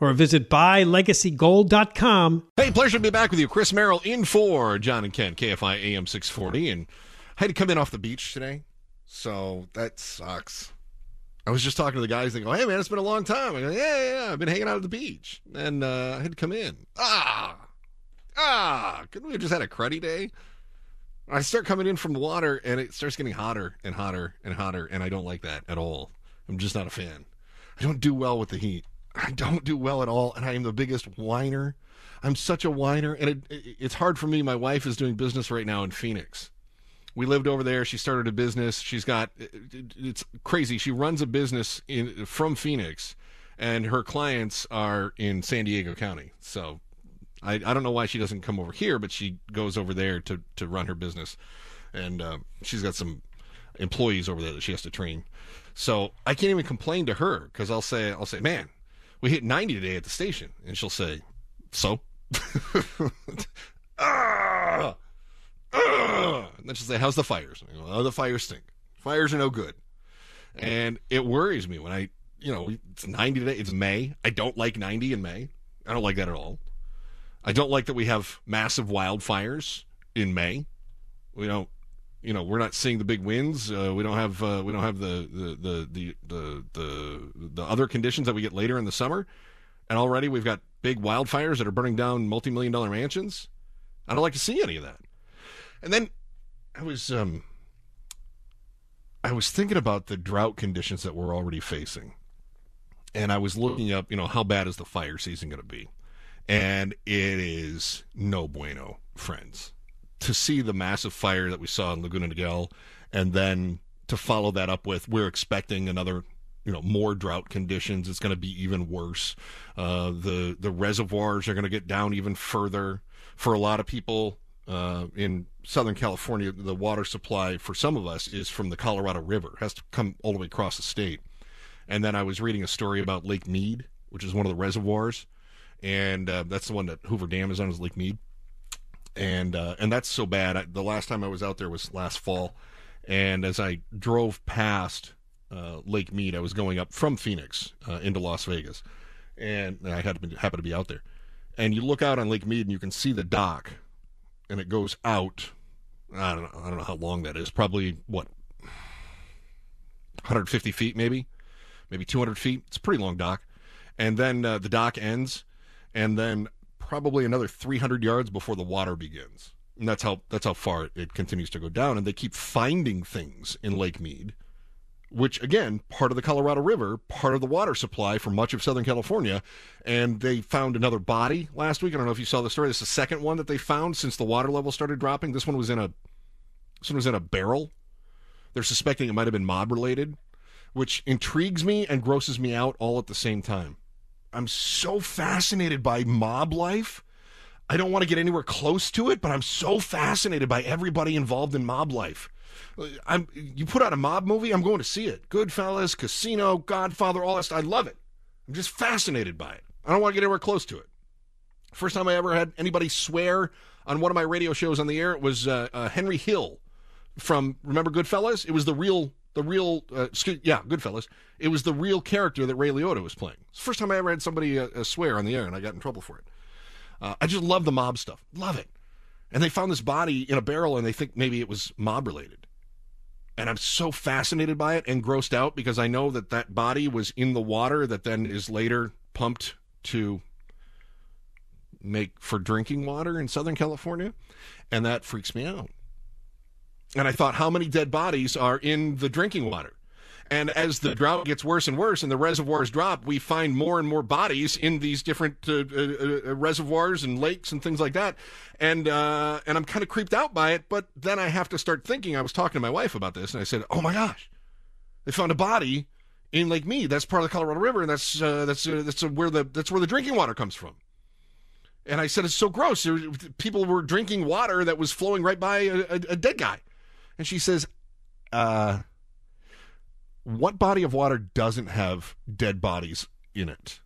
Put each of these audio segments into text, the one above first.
or visit buylegacygold.com. Hey, pleasure to be back with you. Chris Merrill in for John and Ken, KFI AM 640. And I had to come in off the beach today, so that sucks. I was just talking to the guys. They go, "Hey, man, it's been a long time." I go, "Yeah, yeah, yeah. I've been hanging out at the beach, and uh, I had to come in. Ah, ah. Couldn't we have just had a cruddy day?" I start coming in from the water, and it starts getting hotter and hotter and hotter, and I don't like that at all. I'm just not a fan. I don't do well with the heat. I don't do well at all, and I am the biggest whiner. I'm such a whiner, and it, it, it's hard for me. My wife is doing business right now in Phoenix. We lived over there. She started a business. She's got it, it's crazy. She runs a business in from Phoenix, and her clients are in San Diego County. So I, I don't know why she doesn't come over here, but she goes over there to to run her business, and uh, she's got some employees over there that she has to train. So I can't even complain to her because I'll say I'll say, man, we hit 90 today at the station. And she'll say, so? ah, ah. And then she'll say, how's the fires? Go, oh, the fires stink. Fires are no good. And it worries me when I, you know, it's 90 today. It's May. I don't like 90 in May. I don't like that at all. I don't like that we have massive wildfires in May. We don't you know we're not seeing the big winds. Uh, we don't have uh, we don't have the the, the the the the the other conditions that we get later in the summer, and already we've got big wildfires that are burning down multi-million dollar mansions. I don't like to see any of that. And then I was um I was thinking about the drought conditions that we're already facing, and I was looking up you know how bad is the fire season going to be, and it is no bueno, friends to see the massive fire that we saw in Laguna Niguel, and then to follow that up with we're expecting another you know more drought conditions. It's going to be even worse. Uh, the the reservoirs are going to get down even further. For a lot of people uh, in southern california the water supply for some of us is from the colorado river. It has to come all the way across the state. And then i was reading a story about lake mead which is one of the reservoirs. And uh, that's the one that hoover dam is on is lake mead and uh, and that's so bad. I, the last time I was out there was last fall, and as I drove past uh, Lake Mead, I was going up from Phoenix uh, into Las Vegas, and I had to to be out there. And you look out on Lake Mead, and you can see the dock, and it goes out. I don't know. I don't know how long that is. Probably what 150 feet, maybe, maybe 200 feet. It's a pretty long dock. And then uh, the dock ends, and then probably another 300 yards before the water begins. And that's how that's how far it continues to go down. And they keep finding things in Lake Mead, which again, part of the Colorado River, part of the water supply for much of Southern California. And they found another body last week. I don't know if you saw the story. This is the second one that they found since the water level started dropping. This one was in a this one was in a barrel. They're suspecting it might have been mob related, which intrigues me and grosses me out all at the same time. I'm so fascinated by mob life. I don't want to get anywhere close to it, but I'm so fascinated by everybody involved in mob life. I'm, you put out a mob movie, I'm going to see it. Goodfellas, Casino, Godfather, all that. I love it. I'm just fascinated by it. I don't want to get anywhere close to it. First time I ever had anybody swear on one of my radio shows on the air, it was uh, uh, Henry Hill from remember Goodfellas. It was the real, the real, uh, excuse, yeah, Goodfellas. It was the real character that Ray Liotta was playing. It's the first time I ever had somebody uh, uh, swear on the air, and I got in trouble for it. Uh, I just love the mob stuff, love it. And they found this body in a barrel, and they think maybe it was mob related. And I'm so fascinated by it and grossed out because I know that that body was in the water that then is later pumped to make for drinking water in Southern California. And that freaks me out. And I thought, how many dead bodies are in the drinking water? And as the drought gets worse and worse and the reservoirs drop, we find more and more bodies in these different uh, uh, uh, reservoirs and lakes and things like that. And uh, and I'm kind of creeped out by it. But then I have to start thinking. I was talking to my wife about this, and I said, "Oh my gosh, they found a body in Lake Mead. That's part of the Colorado River, and that's uh, that's uh, that's where the that's where the drinking water comes from." And I said, "It's so gross. People were drinking water that was flowing right by a, a, a dead guy." And she says, "Uh." what body of water doesn't have dead bodies in it?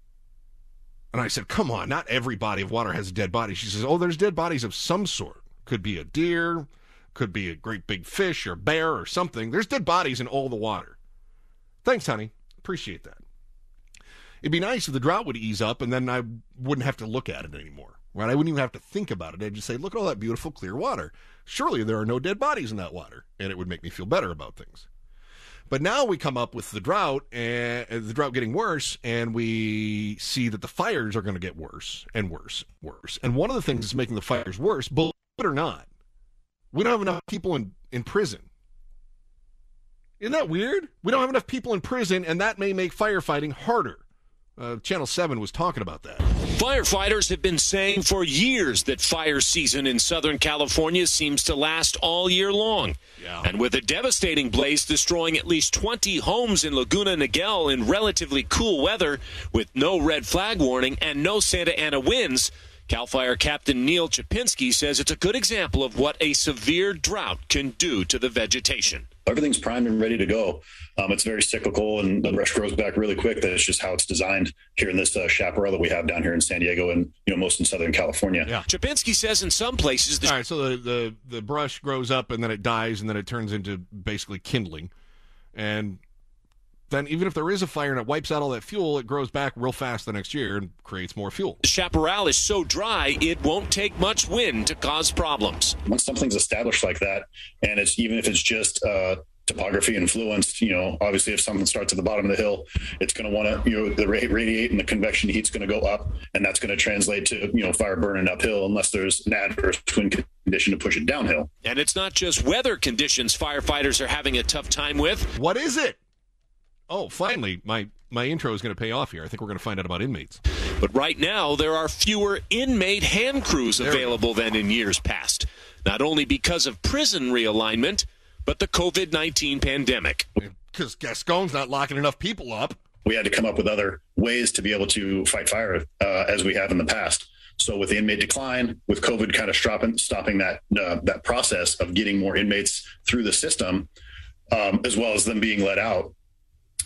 And I said, come on, not every body of water has a dead body. She says, oh, there's dead bodies of some sort. Could be a deer, could be a great big fish or bear or something. There's dead bodies in all the water. Thanks, honey. Appreciate that. It'd be nice if the drought would ease up and then I wouldn't have to look at it anymore. Right? I wouldn't even have to think about it. I'd just say, look at all that beautiful clear water. Surely there are no dead bodies in that water. And it would make me feel better about things. But now we come up with the drought and the drought getting worse, and we see that the fires are going to get worse and worse, worse. And one of the things that's making the fires worse, believe it or not, we don't have enough people in, in prison. Isn't that weird? We don't have enough people in prison, and that may make firefighting harder. Uh, Channel 7 was talking about that. Firefighters have been saying for years that fire season in Southern California seems to last all year long. Yeah. And with a devastating blaze destroying at least 20 homes in Laguna Niguel in relatively cool weather with no red flag warning and no Santa Ana winds, Cal Fire Captain Neil Chapinski says it's a good example of what a severe drought can do to the vegetation. Everything's primed and ready to go. Um, it's very cyclical and the brush grows back really quick. That's just how it's designed here in this uh, chaparral that we have down here in San Diego and you know most in Southern California. Yeah. Chapinski says in some places. The- All right, so the, the the brush grows up and then it dies and then it turns into basically kindling, and then even if there is a fire and it wipes out all that fuel, it grows back real fast the next year and creates more fuel. The chaparral is so dry, it won't take much wind to cause problems. Once something's established like that, and it's even if it's just uh, topography influenced, you know, obviously if something starts at the bottom of the hill, it's going to want to, you know, the rate radiate and the convection heat's going to go up, and that's going to translate to, you know, fire burning uphill unless there's an adverse wind condition to push it downhill. And it's not just weather conditions firefighters are having a tough time with. What is it? Oh, finally, my my intro is going to pay off here. I think we're going to find out about inmates. But right now, there are fewer inmate hand crews available than in years past. Not only because of prison realignment, but the COVID 19 pandemic. Because Gascon's not locking enough people up. We had to come up with other ways to be able to fight fire uh, as we have in the past. So with the inmate decline, with COVID kind of stopping stopping that uh, that process of getting more inmates through the system, um, as well as them being let out,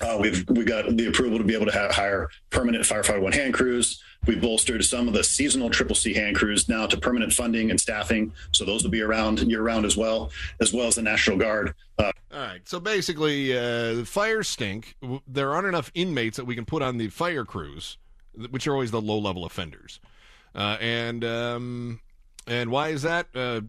uh, we've we got the approval to be able to have, hire permanent firefighter one hand crews. We've bolstered some of the seasonal triple C hand crews now to permanent funding and staffing, so those will be around year round as well, as well as the National Guard. Uh, All right, so basically, uh, the fires stink. There aren't enough inmates that we can put on the fire crews, which are always the low level offenders. Uh, and um, and why is that? Uh,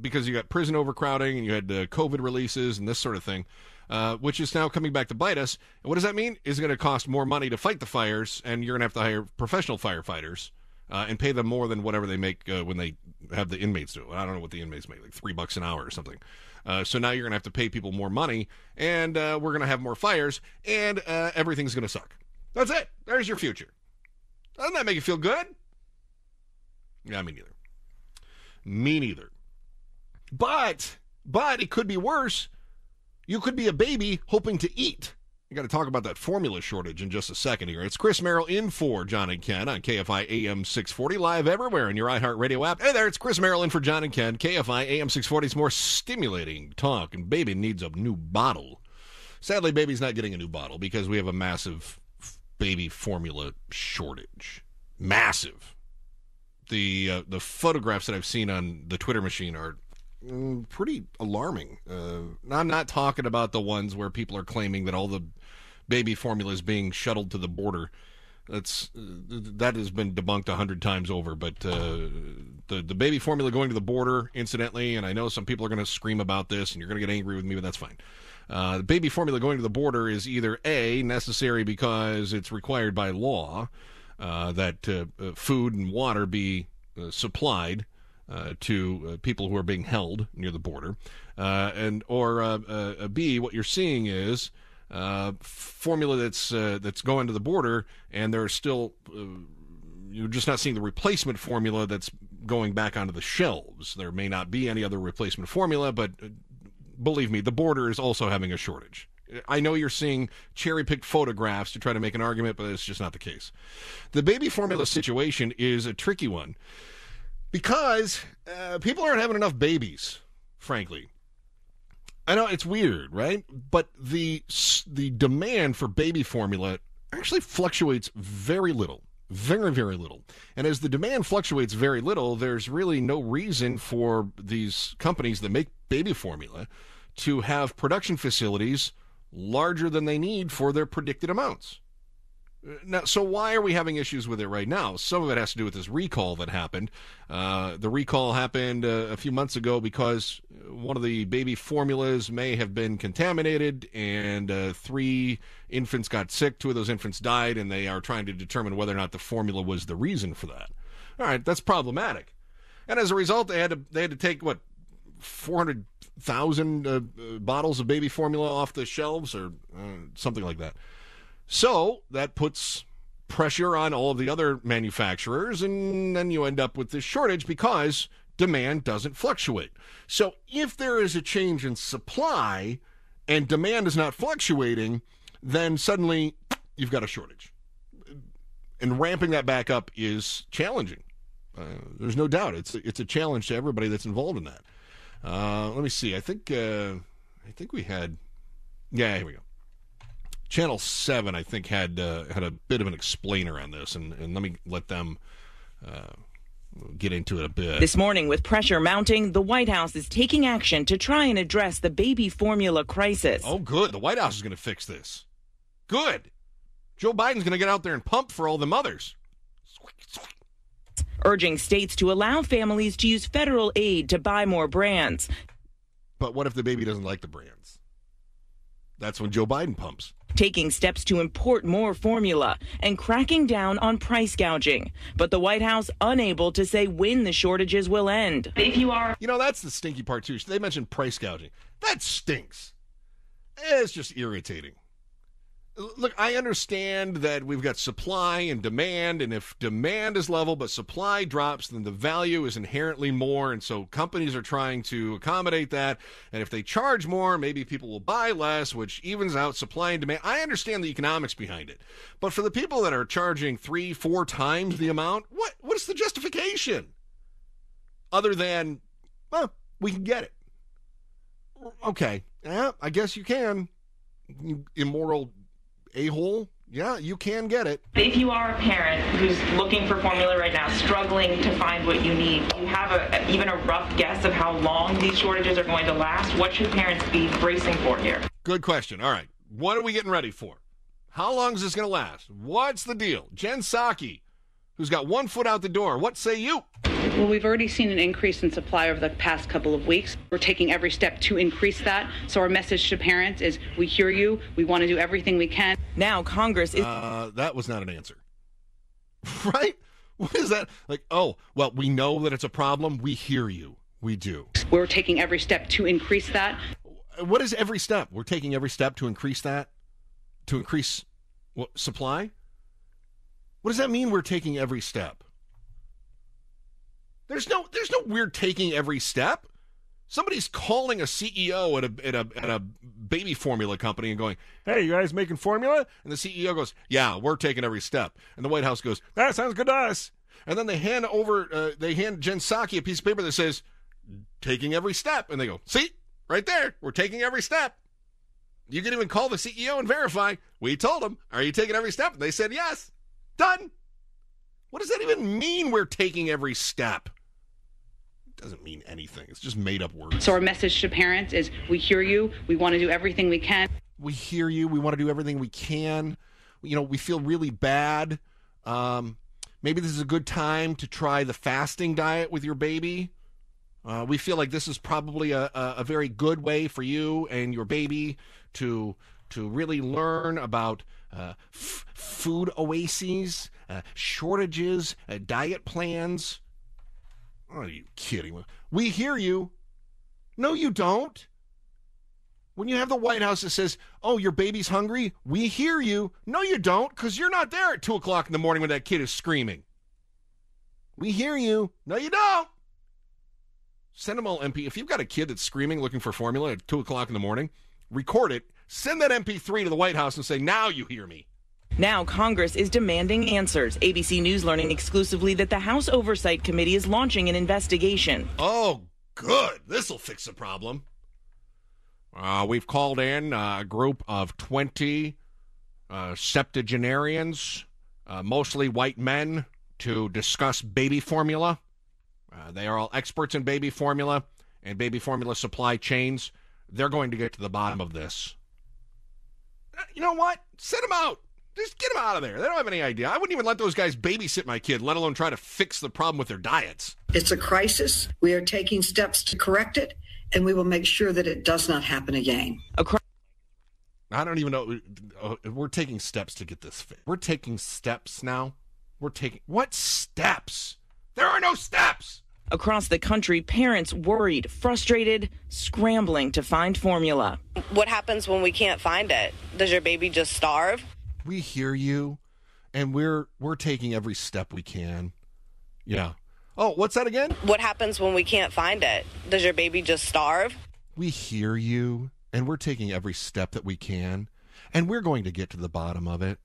because you got prison overcrowding and you had uh, COVID releases and this sort of thing. Uh, which is now coming back to bite us. And what does that mean? Is going to cost more money to fight the fires, and you're going to have to hire professional firefighters uh, and pay them more than whatever they make uh, when they have the inmates do. it. I don't know what the inmates make, like three bucks an hour or something. Uh, so now you're going to have to pay people more money, and uh, we're going to have more fires, and everything's going to suck. That's it. There's your future. Doesn't that make you feel good? Yeah, me neither. Me neither. But, but it could be worse You could be a baby hoping to eat. I got to talk about that formula shortage in just a second here. It's Chris Merrill in for John and Ken on KFI AM 640, live everywhere in your iHeartRadio app. Hey there, it's Chris Merrill in for John and Ken. KFI AM 640 is more stimulating talk, and baby needs a new bottle. Sadly, baby's not getting a new bottle because we have a massive baby formula shortage. Massive. The uh, the photographs that I've seen on the Twitter machine are pretty alarming. Uh, I'm not talking about the ones where people are claiming that all the baby formula is being shuttled to the border. That's that has been debunked a hundred times over. But uh, the the baby formula going to the border, incidentally, and I know some people are going to scream about this, and you're going to get angry with me, but that's fine. Uh, the baby formula going to the border is either a necessary because it's required by law uh, that uh, uh, food and water be uh, supplied uh, to uh, people who are being held near the border, uh, and or uh, uh, B, what you're seeing is uh, formula that's uh, that's going to the border, and there's still uh, you're just not seeing the replacement formula that's going back onto the shelves. There may not be any other replacement formula, but believe me, the border is also having a shortage. I know you're seeing cherry picked photographs to try to make an argument, but it's just not the case. The baby formula situation is a tricky one because uh, people aren't having enough babies, frankly. I know it's weird, right? But the the demand for baby formula actually fluctuates very little. Very, very little. And as the demand fluctuates very little, there's really no reason for these companies that make baby formula to have production facilities larger than they need for their predicted amounts. Now, so why are we having issues with it right now? Some of it has to do with this recall that happened. Uh, the recall happened uh, a few months ago because one of the baby formulas may have been contaminated, and uh, three infants got sick. Two of those infants died, and they are trying to determine whether or not the formula was the reason for that. All right, that's problematic. And as a result, they had to they had to take what four hundred thousand uh, uh, bottles of baby formula off the shelves, or uh, something like that. So that puts pressure on all of the other manufacturers, and then you end up with this shortage because demand doesn't fluctuate. So if there is a change in supply and demand is not fluctuating, then suddenly you've got a shortage. And ramping that back up is challenging. Uh, there's no doubt it's it's a challenge to everybody that's involved in that. Uh, let me see. I think uh, I think we had. Yeah, here we go. Channel Seven, I think, had uh, had a bit of an explainer on this, and, and let me let them uh, get into it a bit. This morning, with pressure mounting, the White House is taking action to try and address the baby formula crisis. Oh, good. The White House is going to fix this. Good. Joe Biden's going to get out there and pump for all the mothers. Urging states to allow families to use federal aid to buy more brands. But what if the baby doesn't like the brands? That's when Joe Biden pumps taking steps to import more formula and cracking down on price gouging. But the White House unable to say when the shortages will end. If you are. You know, that's the stinky part, too. They mentioned price gouging. That stinks. It's just irritating. Look, I understand that we've got supply and demand, and if demand is level but supply drops, then the value is inherently more. And so companies are trying to accommodate that. And if they charge more, maybe people will buy less, which evens out supply and demand. I understand the economics behind it. But for the people that are charging three, four times the amount, what what's the justification? Other than, well, we can get it. Okay. Yeah, I guess you can. You immoral a hole, yeah, you can get it. If you are a parent who's looking for formula right now, struggling to find what you need, you have a, even a rough guess of how long these shortages are going to last? What should parents be bracing for here? Good question. All right. What are we getting ready for? How long is this going to last? What's the deal? Jen Psaki, who's got one foot out the door. What say you? Well, we've already seen an increase in supply over the past couple of weeks. We're taking every step to increase that. So our message to parents is we hear you. We want to do everything we can. Now Congress is uh, that was not an answer. right? What is that? Like, oh, well, we know that it's a problem. We hear you. We do. We're taking every step to increase that. What is every step? We're taking every step to increase that? To increase what, supply? What does that mean we're taking every step? There's no there's no weird taking every step. Somebody's calling a CEO at a, at a at a baby formula company and going, "Hey, you guys making formula?" And the CEO goes, "Yeah, we're taking every step." And the White House goes, "That sounds good to us." And then they hand over, uh, they hand Jen Psaki a piece of paper that says, "Taking every step," and they go, "See, right there, we're taking every step." You can even call the CEO and verify. We told them, "Are you taking every step?" And they said, "Yes." Done. What does that even mean? We're taking every step It doesn't mean anything. It's just made up words. So our message to parents is we hear you. We want to do everything we can. We hear you. We want to do everything we can. You know, we feel really bad. Um, maybe this is a good time to try the fasting diet with your baby. Uh, we feel like this is probably a, a, a, very good way for you and your baby to to really learn about uh, f- food oases, uh, shortages, uh, diet plans. Are you kidding? We hear you. No, you don't. When you have the White House that says, oh, your baby's hungry, we hear you. No, you don't, because you're not there at 2 o'clock in the morning when that kid is screaming. We hear you. No, you don't. Send them all MP. If you've got a kid that's screaming looking for formula at 2 o'clock in the morning, record it, send that MP3 to the White House and say, now you hear me. Now, Congress is demanding answers. ABC News learning exclusively that the House Oversight Committee is launching an investigation. Oh, good. This'll fix the problem. Uh, we've called in a group of 20 uh, septuagenarians, uh, mostly white men, to discuss baby formula. Uh, they are all experts in baby formula and baby formula supply chains. They're going to get to the bottom of this. You know what? Send them out. Just get them out of there. They don't have any idea. I wouldn't even let those guys babysit my kid, let alone try to fix the problem with their diets. It's a crisis. We are taking steps to correct it, and we will make sure that it does not happen again. I don't even know. Uh, we're taking steps to get this fixed. We're taking steps now. We're taking what steps? There are no steps. Across the country, parents worried, frustrated, scrambling to find formula. What happens when we can't find it? Does your baby just starve? we hear you and we're we're taking every step we can. Yeah. Oh, what's that again? What happens when we can't find it? Does your baby just starve? We hear you and we're taking every step that we can and we're going to get to the bottom of it.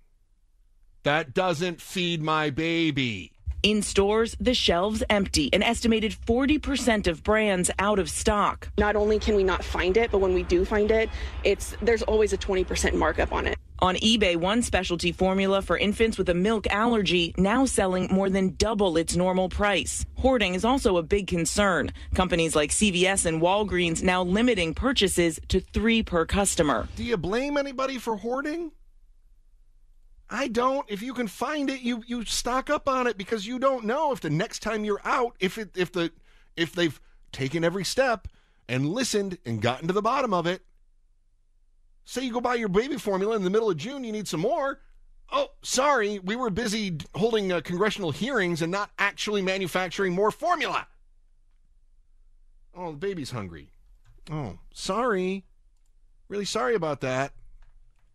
That doesn't feed my baby. In stores, the shelves empty, an estimated 40% of brands out of stock. Not only can we not find it, but when we do find it, it's there's always a 20% markup on it. On eBay, one specialty formula for infants with a milk allergy now selling more than double its normal price. Hoarding is also a big concern. Companies like CVS and Walgreens now limiting purchases to three per customer. Do you blame anybody for hoarding? I don't. If you can find it, you you stock up on it because you don't know if the next time you're out, if it if the if they've taken every step and listened and gotten to the bottom of it. Say you go buy your baby formula in the middle of June, you need some more. Oh, sorry, we were busy holding uh, congressional hearings and not actually manufacturing more formula. Oh, the baby's hungry. Oh, sorry. Really sorry about that.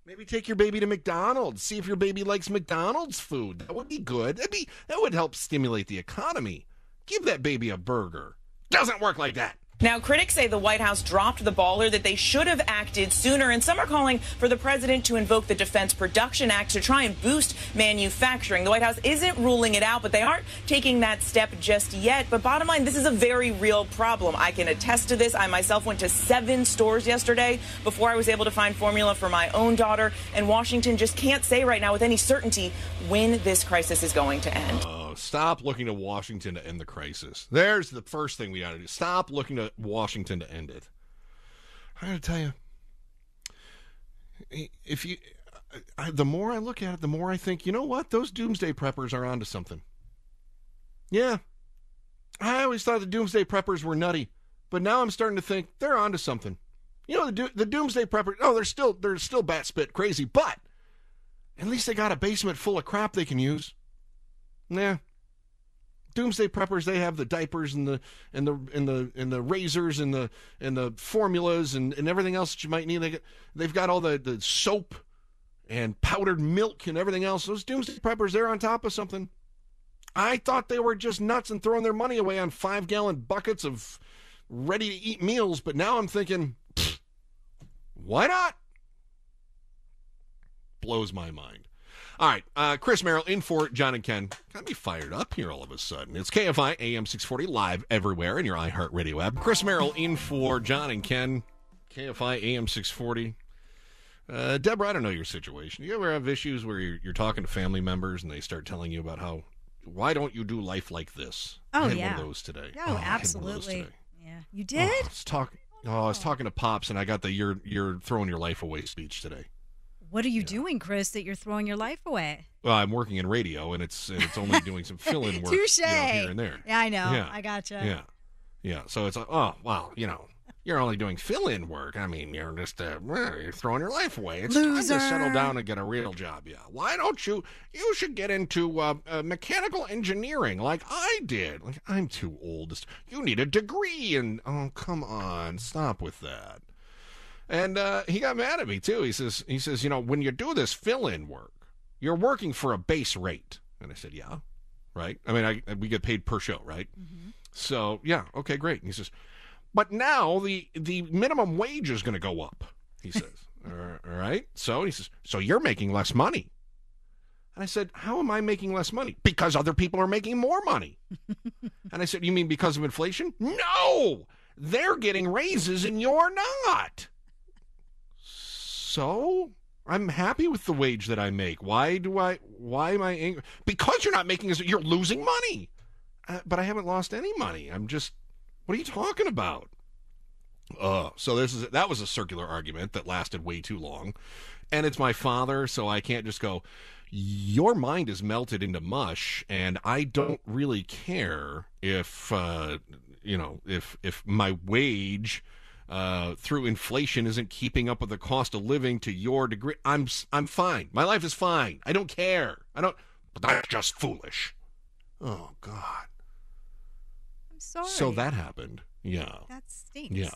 Maybe take your baby to McDonald's. See if your baby likes McDonald's food. That would be good. That'd be that would help stimulate the economy. Give that baby a burger. Doesn't work like that. Now, critics say the White House dropped the ball or that they should have acted sooner, and some are calling for the president to invoke the Defense Production Act to try and boost manufacturing. The White House isn't ruling it out, but they aren't taking that step just yet. But bottom line, this is a very real problem. I can attest to this. I myself went to seven stores yesterday before I was able to find formula for my own daughter, and Washington just can't say right now with any certainty when this crisis is going to end. Oh, Stop looking to Washington to end the crisis. There's the first thing we got to do. Stop looking to Washington to end it. I got to tell you, if you, I, the more I look at it, the more I think, you know what? Those doomsday preppers are onto something. Yeah, I always thought the doomsday preppers were nutty, but now I'm starting to think they're onto something. You know, the, do, the doomsday preppers. Oh, they're still they're still bat spit crazy, but at least they got a basement full of crap they can use. Yeah, doomsday preppers they have the diapers and the and the and the and the razors and the and the formulas and, and everything else that you might need they get, they've got all the, the soap and powdered milk and everything else those doomsday preppers they're on top of something i thought they were just nuts and throwing their money away on five gallon buckets of ready to eat meals, but now I'm thinking, why not? Blows my mind. All right, uh, Chris Merrill in for John and Ken. Got me fired up here all of a sudden. It's KFI AM 640 live everywhere in your iHeartRadio app. Chris Merrill in for John and Ken. KFI AM 640. Uh, Deborah, I don't know your situation. You ever have issues where you're, you're, talking to family members and they start telling you about how, why don't you do life like this? Oh, yeah. one of those today. Oh, oh absolutely. Yeah, you did. Oh, I was talking. Oh, I was talking to pops, and I got the "you're you're throwing your life away" speech today. What are you doing, Chris? That you're throwing your life away? Well, I'm working in radio, and it's and it's only doing some fill-in work you know, here and there. Yeah, I know. Yeah. I gotcha. Yeah, yeah. So it's like, oh, well, you know, you're only doing fill-in work. I mean, you're just uh, you're throwing your life away. It's time Loser. to settle down and get a real job. Yeah. Why don't you? You should get into uh, uh, mechanical engineering like I did. Like I'm too old. You need a degree, and oh, come on, stop with that. And uh, he got mad at me too. He says, he says, you know, when you do this fill-in work, you're working for a base rate. And I said, yeah, right. I mean, I, we get paid per show, right? So yeah, okay, great. And he says, but now the the minimum wage is going to go up. He says, all right. So he says, so you're making less money. And I said, how am I making less money? Because other people are making more money. and I said, you mean because of inflation? No, they're getting raises and you're not. So I'm happy with the wage that I make. Why do I? Why am I angry? Because you're not making as you're losing money. Uh, but I haven't lost any money. I'm just. What are you talking about? Uh, so this is that was a circular argument that lasted way too long, and it's my father, so I can't just go. Your mind is melted into mush, and I don't really care if uh, you know if if my wage uh, through inflation isn't keeping up with the cost of living to your degree. I'm I'm fine. My life is fine. I don't care. I don't. But that's just foolish. Oh God. I'm sorry. So that happened. Yeah. That stinks. Yeah.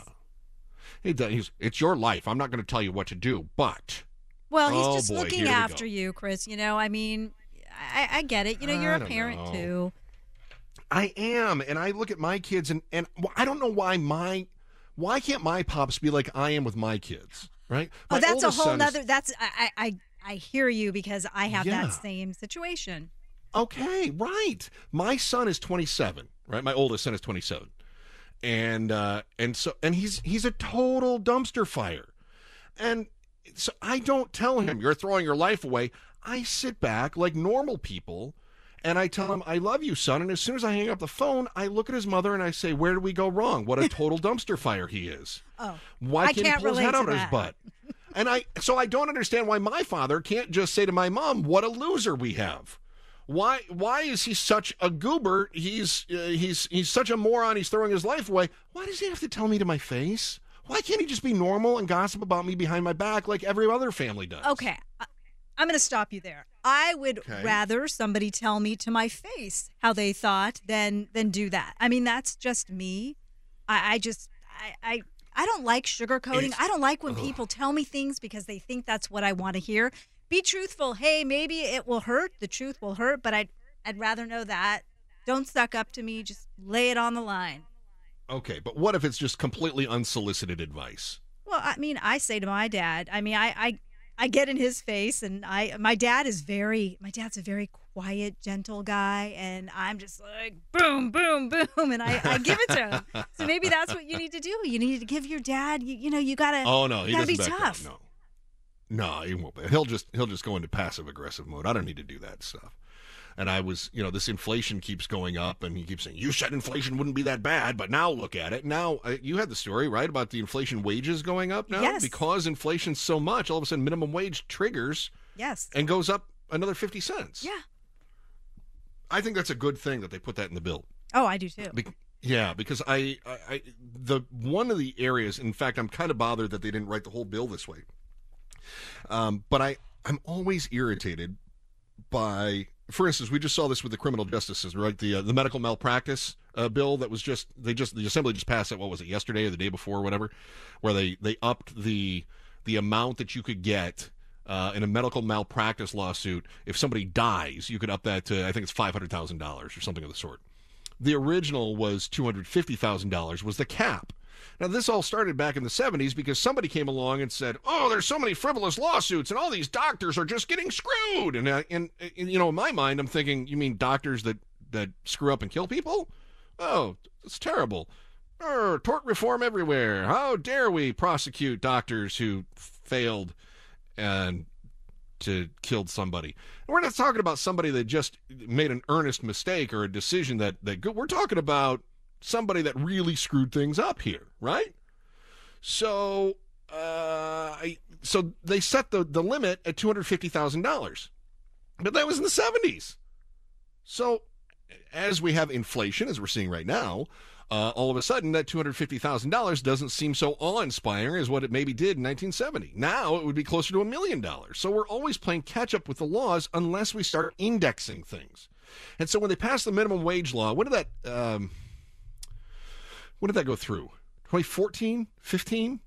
It does. It's your life. I'm not going to tell you what to do, but. Well, he's Oh, just boy, looking after you, Chris. You know, I mean, I, I get it. You know, you're I a parent know. too. I am, and I look at my kids, and and I don't know why my why can't my pops be like I am with my kids, right? Oh, My that's a whole son is- That's I, I I I hear you because I have Yeah. that same situation. Okay, right. My son is 27, right? My oldest son is 27. And uh and so and he's he's a total dumpster fire. And so I don't tell him you're throwing your life away. I sit back like normal people and I tell him I love you, son. And as soon as I hang up the phone, I look at his mother and I say, "Where did we go wrong? What a total dumpster fire he is." Oh, Why I can't, can't he pull his head out of his butt? And I so I don't understand why my father can't just say to my mom, "What a loser we have." Why why is he such a goober? He's uh, he's he's such a moron. He's throwing his life away. Why does he have to tell me to my face? Why can't he just be normal and gossip about me behind my back like every other family does? Okay, I- I'm going to stop you there. I would Okay. rather somebody tell me to my face how they thought than than do that. I mean, that's just me. I, I just I, I I don't like sugarcoating. I don't like when people tell me things because they think that's what I want to hear. Be truthful. Hey, maybe it will hurt. The truth will hurt, but I'd I'd rather know that. Don't suck up to me. Just lay it on the line. Okay, but what if it's just completely unsolicited advice? Well, I mean, I say to my dad, I mean, I, I, I get in his face, and I, my dad is very, my dad's a very quiet, gentle guy, and I'm just like, boom, boom, boom, and I, I give it to him. So maybe that's what you need to do. You need to give your dad, you, you know, you gotta, Oh no, he gotta be tough. down. No, no, he won't. Be. He'll just he'll just go into passive aggressive mode. I don't need to do that stuff. And I was, you know, this inflation keeps going up, and he keeps saying, "You said inflation wouldn't be that bad, but now look at it. Now uh, you had the story right about the inflation wages going up now Yes. because inflation's so much. All of a sudden, minimum wage triggers Yes. and goes up another fifty cents. Yeah. I think that's a good thing that they put that in the bill. Oh, I do too. Be- yeah, because I, I, I, the one of the areas, in fact, I'm kind of bothered that they didn't write the whole bill this way. Um, but I, I'm always irritated by, for instance, we just saw this with the criminal justice system, right? The uh, the medical malpractice uh, bill that was just they just the assembly just passed it. What was it yesterday or the day before, or whatever, where they they upped the the amount that you could get. Uh, in a medical malpractice lawsuit, if somebody dies, you could up that to I think it's five hundred thousand dollars or something of the sort. The original was $250,000 was the cap. Now, this all started back in the 70s because somebody came along and said, "Oh, there's so many frivolous lawsuits, and all these doctors are just getting screwed." And, uh, and, and you know, in my mind, I'm thinking, you mean doctors that that screw up and kill people? Oh, it's terrible. Er, tort reform everywhere. How dare we prosecute doctors who failed and to killed somebody? We're not talking about somebody that just made an earnest mistake or a decision that that good. We're talking about somebody that really screwed things up here, right? So, uh, I, so they set the, the limit at two hundred fifty thousand dollars, but that was in the seventies. So, as we have inflation, as we're seeing right now, uh, all of a sudden that two hundred fifty thousand dollars doesn't seem so awe-inspiring as what it maybe did in nineteen seventy. Now it would be closer to a million dollars. So we're always playing catch up with the laws unless we start indexing things. And so when they passed the minimum wage law, what did that? Um, when did that go through? 2014, 15?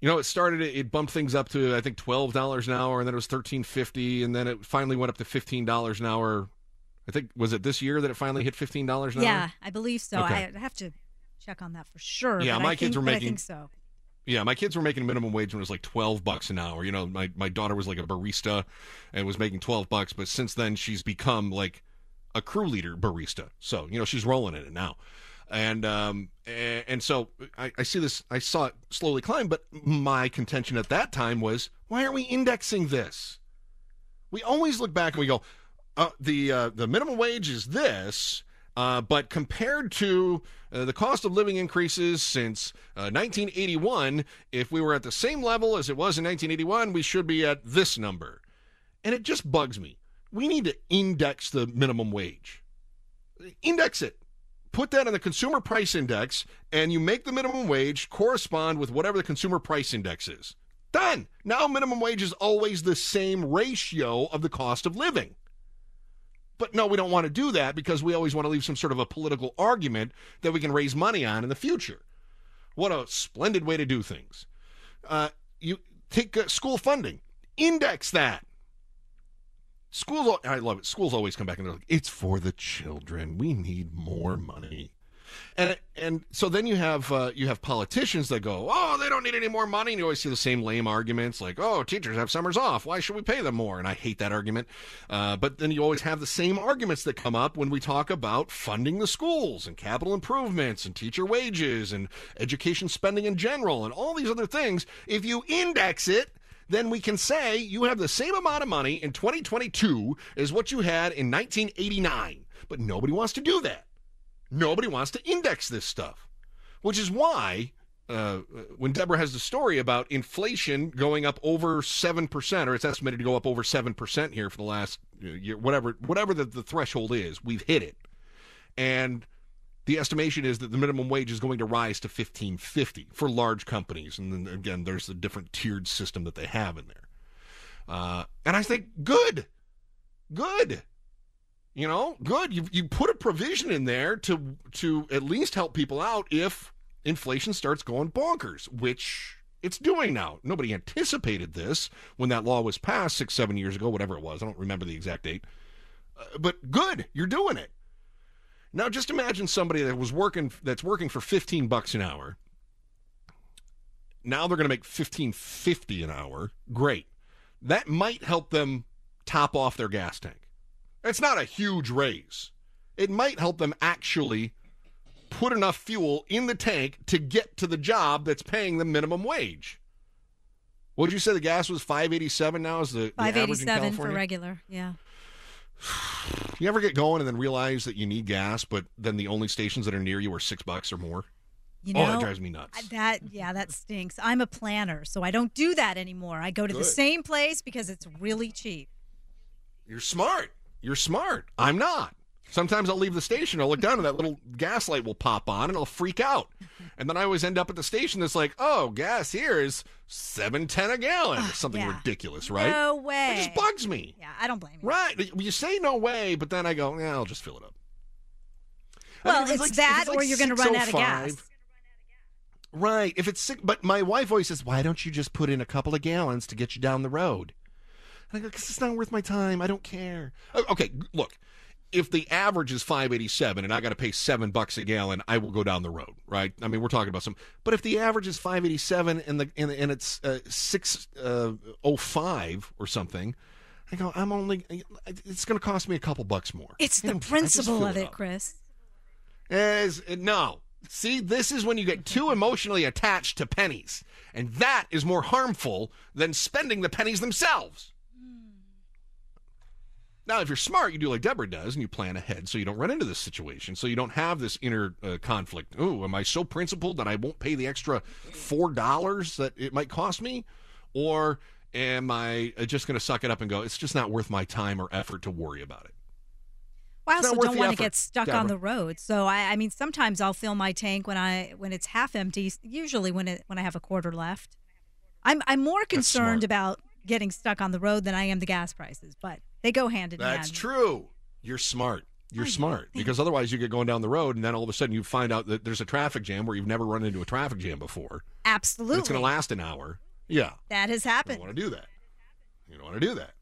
You know, it started. It bumped things up to I think twelve dollars an hour, and then it was thirteen fifty, and then it finally went up to fifteen dollars an hour. I think was it this year that it finally hit fifteen dollars an yeah, hour? Yeah, I believe so. Okay. I have to check on that for sure. Yeah, my I kids think- were but I making- think so. Yeah, my kids were making minimum wage when it was like twelve bucks an hour. You know, my my daughter was like a barista and was making twelve bucks, but since then she's become like a crew leader barista. So you know she's rolling in it now, and um and, so I, I see this. I saw it slowly climb, but my contention at that time was, why aren't we indexing this? We always look back and we go, uh, the uh, the minimum wage is this, uh, but compared to uh, the cost of living increases since uh, 1981, if we were at the same level as it was in 1981, we should be at this number. And it just bugs me. We need to index the minimum wage. Index it. Put that in the consumer price index, and you make the minimum wage correspond with whatever the consumer price index is. Done. Now minimum wage is always the same ratio of the cost of living. But no, we don't want to do that because we always want to leave some sort of a political argument that we can raise money on in the future. What a splendid way to do things. Uh, you take uh, school funding, index that. Schools, I love it. Schools always come back and they're like, "It's for the children. We need more money." And and so then you have uh, you have politicians that go, "Oh, they don't need any more money." And you always see the same lame arguments like, "Oh, teachers have summers off. Why should we pay them more?" And I hate that argument. Uh, but then you always have the same arguments that come up when we talk about funding the schools and capital improvements and teacher wages and education spending in general and all these other things. If you index it, then we can say you have the same amount of money in 2022 as what you had in 1989. But nobody wants to do that. Nobody wants to index this stuff, which is why uh, when Deborah has the story about inflation going up over seven percent, or it's estimated to go up over seven percent here for the last uh, year, whatever whatever the, the threshold is, we've hit it, and the estimation is that the minimum wage is going to rise to fifteen fifty for large companies, and then again, there's a different tiered system that they have in there, uh, and I think good, good. You know, good. You you put a provision in there to to at least help people out if inflation starts going bonkers, which it's doing now. Nobody anticipated this when that law was passed six seven years ago, whatever it was. I don't remember the exact date. Uh, but good, you're doing it. Now just imagine somebody that was working that's working for 15 bucks an hour. Now they're going to make 15.50 an hour. Great. That might help them top off their gas tank. It's not a huge raise. It might help them actually put enough fuel in the tank to get to the job that's paying the minimum wage. What did you say the gas was 587 now is the, Five average in eighty-seven for regular. Yeah. You ever get going and then realize that you need gas, but then the only stations that are near you are six bucks or more? You oh, that drives me nuts. That yeah, that stinks. I'm a planner, so I don't do that anymore. I go to the same place because it's really cheap. You're smart. You're smart. I'm not. Sometimes I'll leave the station, I'll look down and that little gas light will pop on and I'll freak out. And then I always end up at the station that's like, oh, gas here is seven ten a gallon or something yeah. ridiculous, right? No way. It just bugs me. Yeah, I don't blame you. Right. You say no way, but then I go, yeah, I'll just fill it up. Well, if it's, like- that, it's like or you're going to run out of gas. Oh right. If it's sick, but my wife always says, "Why don't you just put in a couple of gallons to get you down the road?" And I go, "Because it's not worth my time. I don't care." Oh, okay, look. If the average is 587 and I got to pay seven bucks a gallon, I will go down the road, right? I mean, we're talking about some. But if the average is 587 and the and, and it's uh, 605 or something, I go, I'm only. It's going to cost me a couple bucks more. It's the principle of it, up. Chris. Is no. See, this is when you get too emotionally attached to pennies, and that is more harmful than spending the pennies themselves. Now, if you're smart, you do like Deborah does, and you plan ahead so you don't run into this situation, so you don't have this inner uh, conflict. Oh, am I so principled that I won't pay the extra four dollars that it might cost me, or am I uh, just going to suck it up and go? It's just not worth my time or effort to worry about it. Well, I also don't want to get stuck on the road. So I, I mean, sometimes I'll fill my tank when I when it's half empty. Usually when it when I have a quarter left. I'm I'm more concerned about getting stuck on the road than I am the gas prices, but they go hand in That's hand. That's true. You're smart. You're smart because otherwise you get going down the road and then all of a sudden you find out that there's a traffic jam where you've never run into a traffic jam before. Absolutely, It's going to last an hour. Yeah. that has happened. You don't want to do that. You don't want to do that.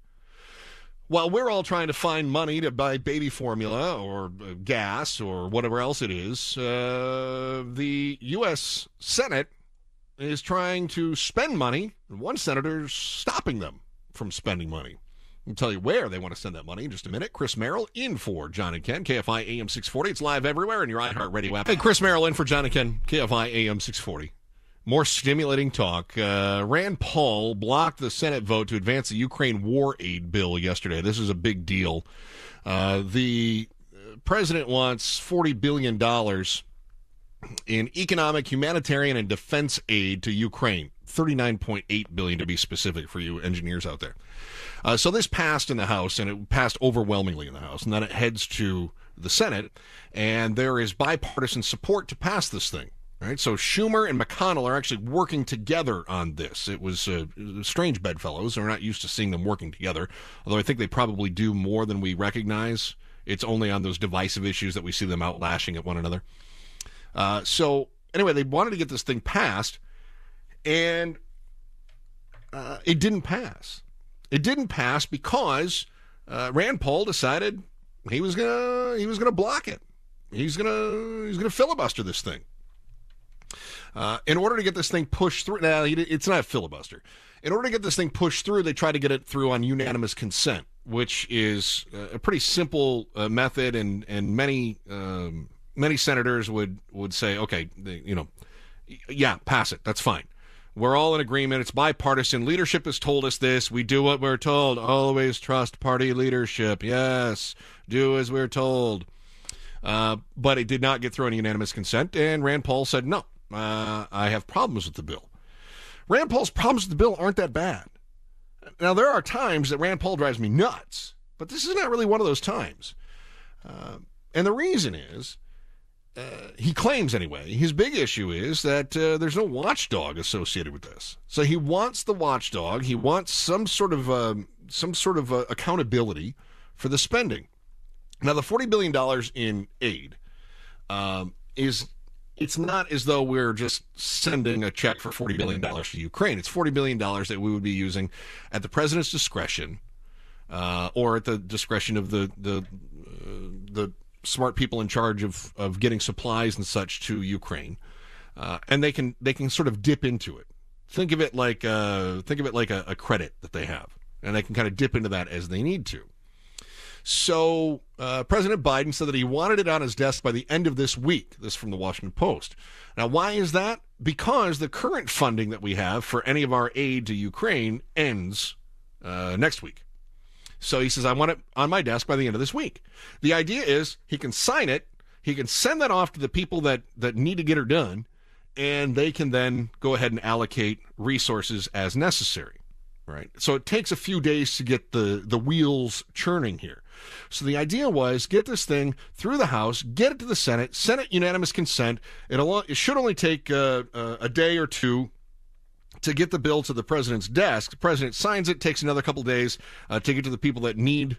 While we're all trying to find money to buy baby formula or uh, gas or whatever else it is, uh, the U.S. Senate is trying to spend money, and one senator's stopping them from spending money. I'll tell you where they want to send that money in just a minute. Chris Merrill in for John and Ken, KFI AM 640. It's live everywhere in your iHeartRadio app. Hey, Chris Merrill in for John and Ken, KFI AM 640. More stimulating talk. Uh, Rand Paul blocked the Senate vote to advance the Ukraine war aid bill yesterday. This is a big deal. Uh, the president wants $40 billion in economic, humanitarian, and defense aid to Ukraine. 39.8 billion to be specific for you engineers out there. Uh, so this passed in the House, and it passed overwhelmingly in the House, and then it heads to the Senate, and there is bipartisan support to pass this thing. Right, so Schumer and McConnell are actually working together on this. It was uh, strange bedfellows. We're not used to seeing them working together, although I think they probably do more than we recognize. It's only on those divisive issues that we see them out lashing at one another. Uh, so anyway, they wanted to get this thing passed, and uh, it didn't pass. It didn't pass because uh, Rand Paul decided he was gonna he was gonna block it. He's gonna he's gonna filibuster this thing. Uh, in order to get this thing pushed through, now it's not a filibuster. In order to get this thing pushed through, they try to get it through on unanimous consent, which is uh, a pretty simple uh, method, and and many um, many senators would would say, okay, they, you know, yeah, pass it. That's fine. We're all in agreement. It's bipartisan. Leadership has told us this. We do what we're told. Always trust party leadership. Yes, do as we're told. Uh, but it did not get through any unanimous consent, and Rand Paul said, no, uh, I have problems with the bill. Rand Paul's problems with the bill aren't that bad. Now, there are times that Rand Paul drives me nuts, but this is not really one of those times. Uh, and the reason is, uh, he claims anyway, his big issue is that uh, there's no watchdog associated with this. So he wants the watchdog. He wants some sort of um, some sort of uh, accountability for the spending. Now, the forty billion dollars in aid um, is it's not as though we're just sending a check for forty billion dollars to Ukraine. It's forty billion dollars that we would be using at the president's discretion, uh, or at the discretion of the the uh, the smart people in charge of of getting supplies and such to Ukraine, uh, and they can they can sort of dip into it. Think of it like uh, think of it like a, a credit that they have, and they can kind of dip into that as they need to. So uh, President Biden said that he wanted it on his desk by the end of this week. This from the Washington Post. Now, why is that? Because the current funding that we have for any of our aid to Ukraine ends uh, next week. So he says, I want it on my desk by the end of this week. The idea is he can sign it, he can send that off to the people that, that need to get her done, and they can then go ahead and allocate resources as necessary. Right. So it takes a few days to get the, the wheels churning here. So the idea was get this thing through the House, get it to the Senate, Senate unanimous consent. It'll, it should only take uh, uh, a day or two to get the bill to the president's desk. The president signs it, takes another couple days uh, to get to the people that need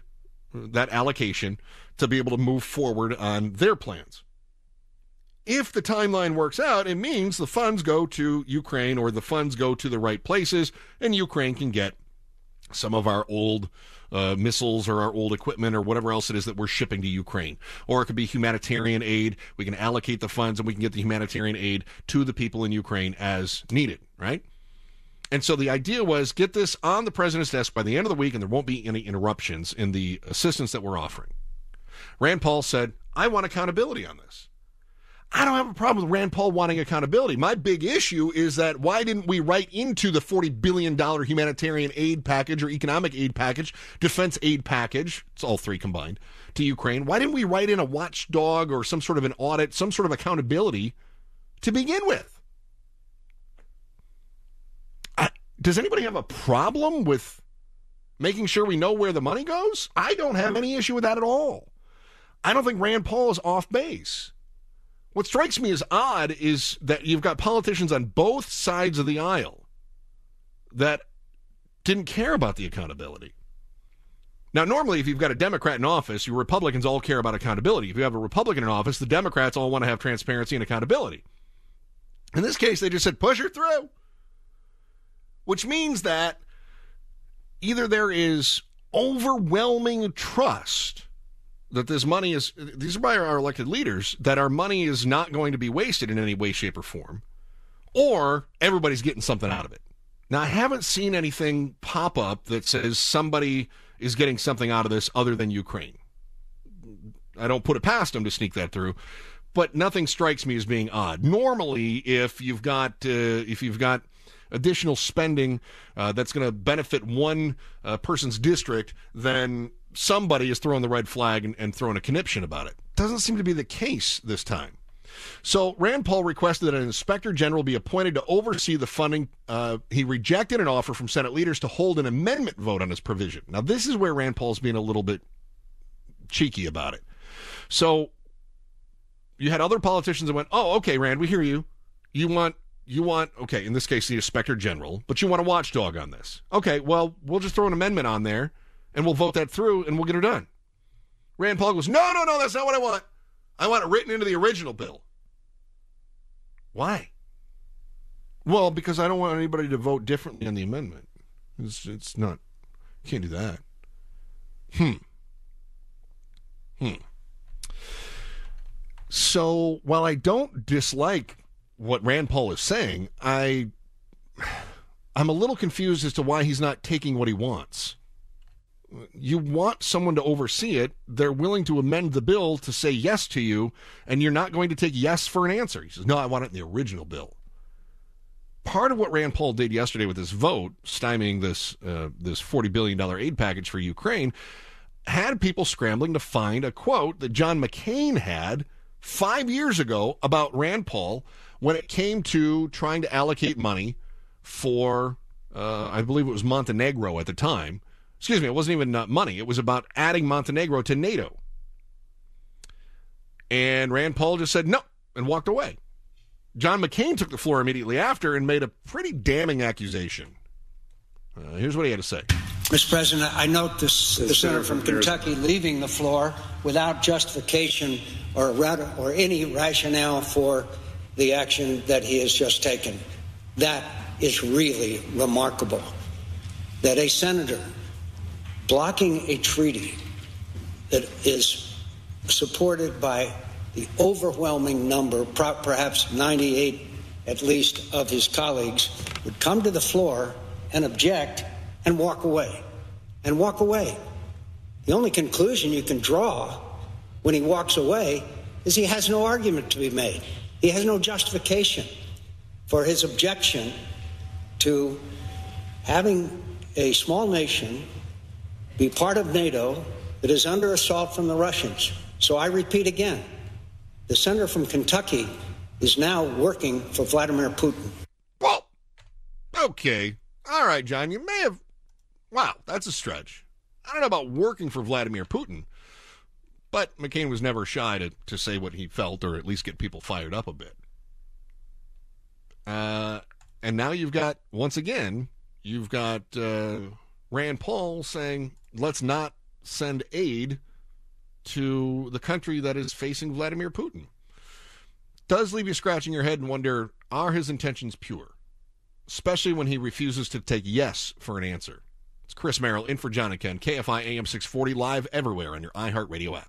that allocation to be able to move forward on their plans. If the timeline works out, it means the funds go to Ukraine or the funds go to the right places and Ukraine can get some of our old uh, missiles or our old equipment or whatever else it is that we're shipping to Ukraine. Or it could be humanitarian aid. We can allocate the funds and we can get the humanitarian aid to the people in Ukraine as needed, right? And so the idea was get this on the president's desk by the end of the week and there won't be any interruptions in the assistance that we're offering. Rand Paul said, I want accountability on this. I don't have a problem with Rand Paul wanting accountability. My big issue is that why didn't we write into the $40 billion humanitarian aid package or economic aid package, defense aid package, it's all three combined, to Ukraine? Why didn't we write in a watchdog or some sort of an audit, some sort of accountability to begin with? I, does anybody have a problem with making sure we know where the money goes? I don't have any issue with that at all. I don't think Rand Paul is off base. What strikes me as odd is that you've got politicians on both sides of the aisle that didn't care about the accountability. Now, normally, if you've got a Democrat in office, your Republicans all care about accountability. If you have a Republican in office, the Democrats all want to have transparency and accountability. In this case, they just said, push her through. Which means that either there is overwhelming trust that this money is these are by our elected leaders that our money is not going to be wasted in any way shape or form or everybody's getting something out of it. Now i haven't seen anything pop up that says somebody is getting something out of this other than ukraine. I don't put it past them to sneak that through but nothing strikes me as being odd. Normally if you've got uh, if you've got additional spending uh, that's going to benefit one uh, person's district then somebody is throwing the red flag and, and throwing a conniption about it. Doesn't seem to be the case this time. So Rand Paul requested that an inspector general be appointed to oversee the funding. Uh, he rejected an offer from Senate leaders to hold an amendment vote on his provision. Now, this is where Rand Paul's being a little bit cheeky about it. So you had other politicians that went, "Oh, okay, Rand, we hear you. You want you want okay, in this case the inspector general, but you want a watchdog on this. Okay, well, we'll just throw an amendment on there and we'll vote that through and we'll get her done. Rand Paul goes, No, no, no, that's not what I want. I want it written into the original bill. Why? Well, because I don't want anybody to vote differently on the amendment. It's, it's not, can't do that. Hmm. Hmm. So while I don't dislike what Rand Paul is saying, I I'm a little confused as to why he's not taking what he wants you want someone to oversee it. They're willing to amend the bill to say yes to you, and you're not going to take yes for an answer. He says, No, I want it in the original bill. Part of what Rand Paul did yesterday with this vote, stymieing this uh, this forty billion dollar aid package for Ukraine, had people scrambling to find a quote that John McCain had five years ago about Rand Paul when it came to trying to allocate money for, uh, I believe it was Montenegro at the time excuse me, it wasn't even uh, money. It was about adding Montenegro to NATO. And Rand Paul just said no and walked away. John McCain took the floor immediately after and made a pretty damning accusation. Uh, here's what he had to say. Mr. President, I note this, the, the senator from Kentucky leaving the floor without justification or, or any rationale for the action that he has just taken. That is really remarkable. That a senator blocking a treaty that is supported by the overwhelming number, perhaps 98 at least, of his colleagues, would come to the floor and object and walk away. And walk away. The only conclusion you can draw when he walks away is he has no argument to be made. He has no justification for his objection to having a small nation be part of NATO that is under assault from the Russians. So I repeat again the senator from Kentucky is now working for Vladimir Putin. Well, okay. All right, John, you may have. Wow, that's a stretch. I don't know about working for Vladimir Putin, but McCain was never shy to, to say what he felt or at least get people fired up a bit. Uh, and now you've got, once again, you've got uh, Rand Paul saying, let's not send aid to the country that is facing Vladimir Putin. Does leave you scratching your head and wonder are his intentions pure? Especially when he refuses to take yes for an answer. It's Chris Merrill in for John and Ken, KFI AM 640, live everywhere on your iHeartRadio app.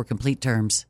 for complete terms.